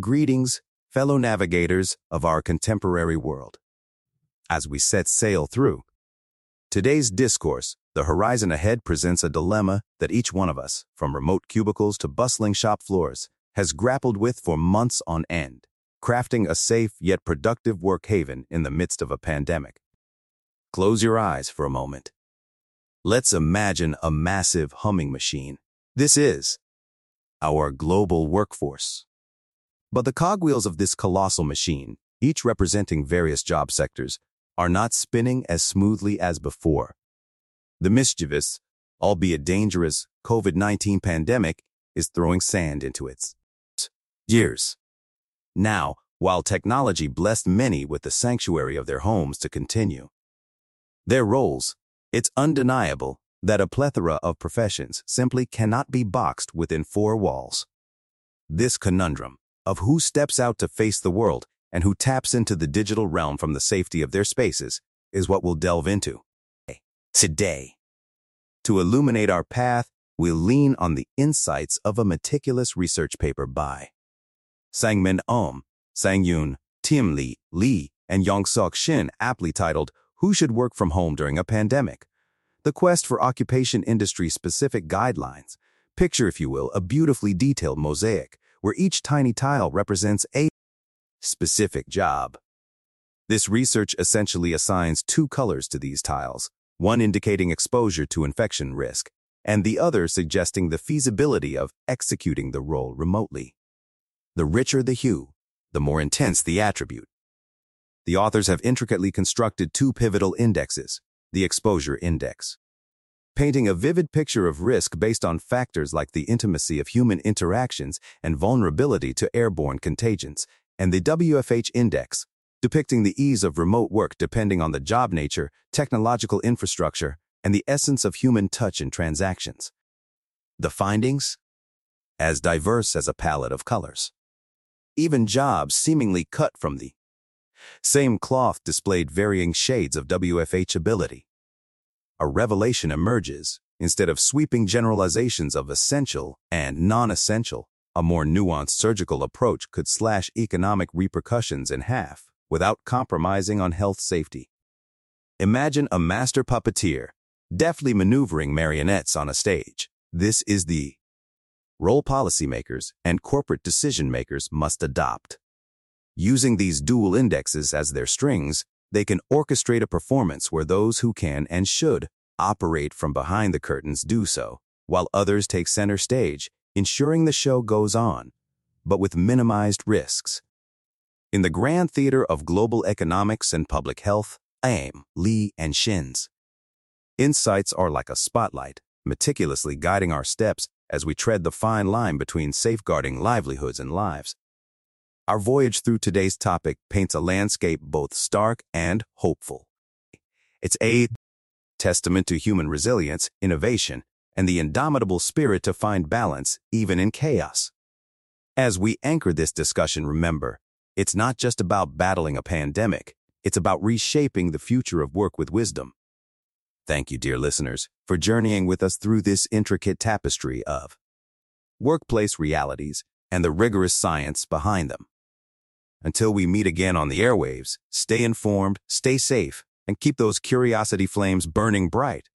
Greetings, fellow navigators of our contemporary world. As we set sail through, today's discourse, the horizon ahead presents a dilemma that each one of us, from remote cubicles to bustling shop floors, has grappled with for months on end, crafting a safe yet productive work haven in the midst of a pandemic. Close your eyes for a moment. Let's imagine a massive humming machine. This is our global workforce. But the cogwheels of this colossal machine, each representing various job sectors, are not spinning as smoothly as before. The mischievous, albeit dangerous, COVID-19 pandemic is throwing sand into its gears. Now, while technology blessed many with the sanctuary of their homes to continue their roles, it's undeniable that a plethora of professions simply cannot be boxed within four walls. This conundrum of who steps out to face the world and who taps into the digital realm from the safety of their spaces is what we'll delve into today. To illuminate our path, we'll lean on the insights of a meticulous research paper by Sangmin Aum, Sang-yoon, Tim Lee, Lee, and Yongseok Shin aptly titled Who Should Work From Home During a Pandemic? The quest for occupation industry-specific guidelines. Picture, if you will, a beautifully detailed mosaic where each tiny tile represents a specific job. This research essentially assigns two colors to these tiles, one indicating exposure to infection risk, and the other suggesting the feasibility of executing the role remotely. The richer the hue, the more intense the attribute. The authors have intricately constructed two pivotal indexes, the exposure index, painting a vivid picture of risk based on factors like the intimacy of human interactions and vulnerability to airborne contagions, and the WFH index, depicting the ease of remote work depending on the job nature, technological infrastructure, and the essence of human touch in transactions. The findings? As diverse as a palette of colors. Even jobs seemingly cut from the same cloth displayed varying shades of WFH ability a revelation emerges, instead of sweeping generalizations of essential and non-essential, a more nuanced surgical approach could slash economic repercussions in half without compromising on health safety. Imagine a master puppeteer deftly maneuvering marionettes on a stage. This is the role policymakers and corporate decision makers must adopt. Using these dual indexes as their strings, they can orchestrate a performance where those who can and should operate from behind the curtains do so, while others take center stage, ensuring the show goes on, but with minimized risks. In the grand theater of global economics and public health, Aum, Lee, and Shins. Insights are like a spotlight, meticulously guiding our steps as we tread the fine line between safeguarding livelihoods and lives. Our voyage through today's topic paints a landscape both stark and hopeful. It's a testament to human resilience, innovation, and the indomitable spirit to find balance even in chaos. As we anchor this discussion, remember, it's not just about battling a pandemic, it's about reshaping the future of work with wisdom. Thank you, dear listeners, for journeying with us through this intricate tapestry of workplace realities and the rigorous science behind them. Until we meet again on the airwaves, stay informed, stay safe, and keep those curiosity flames burning bright.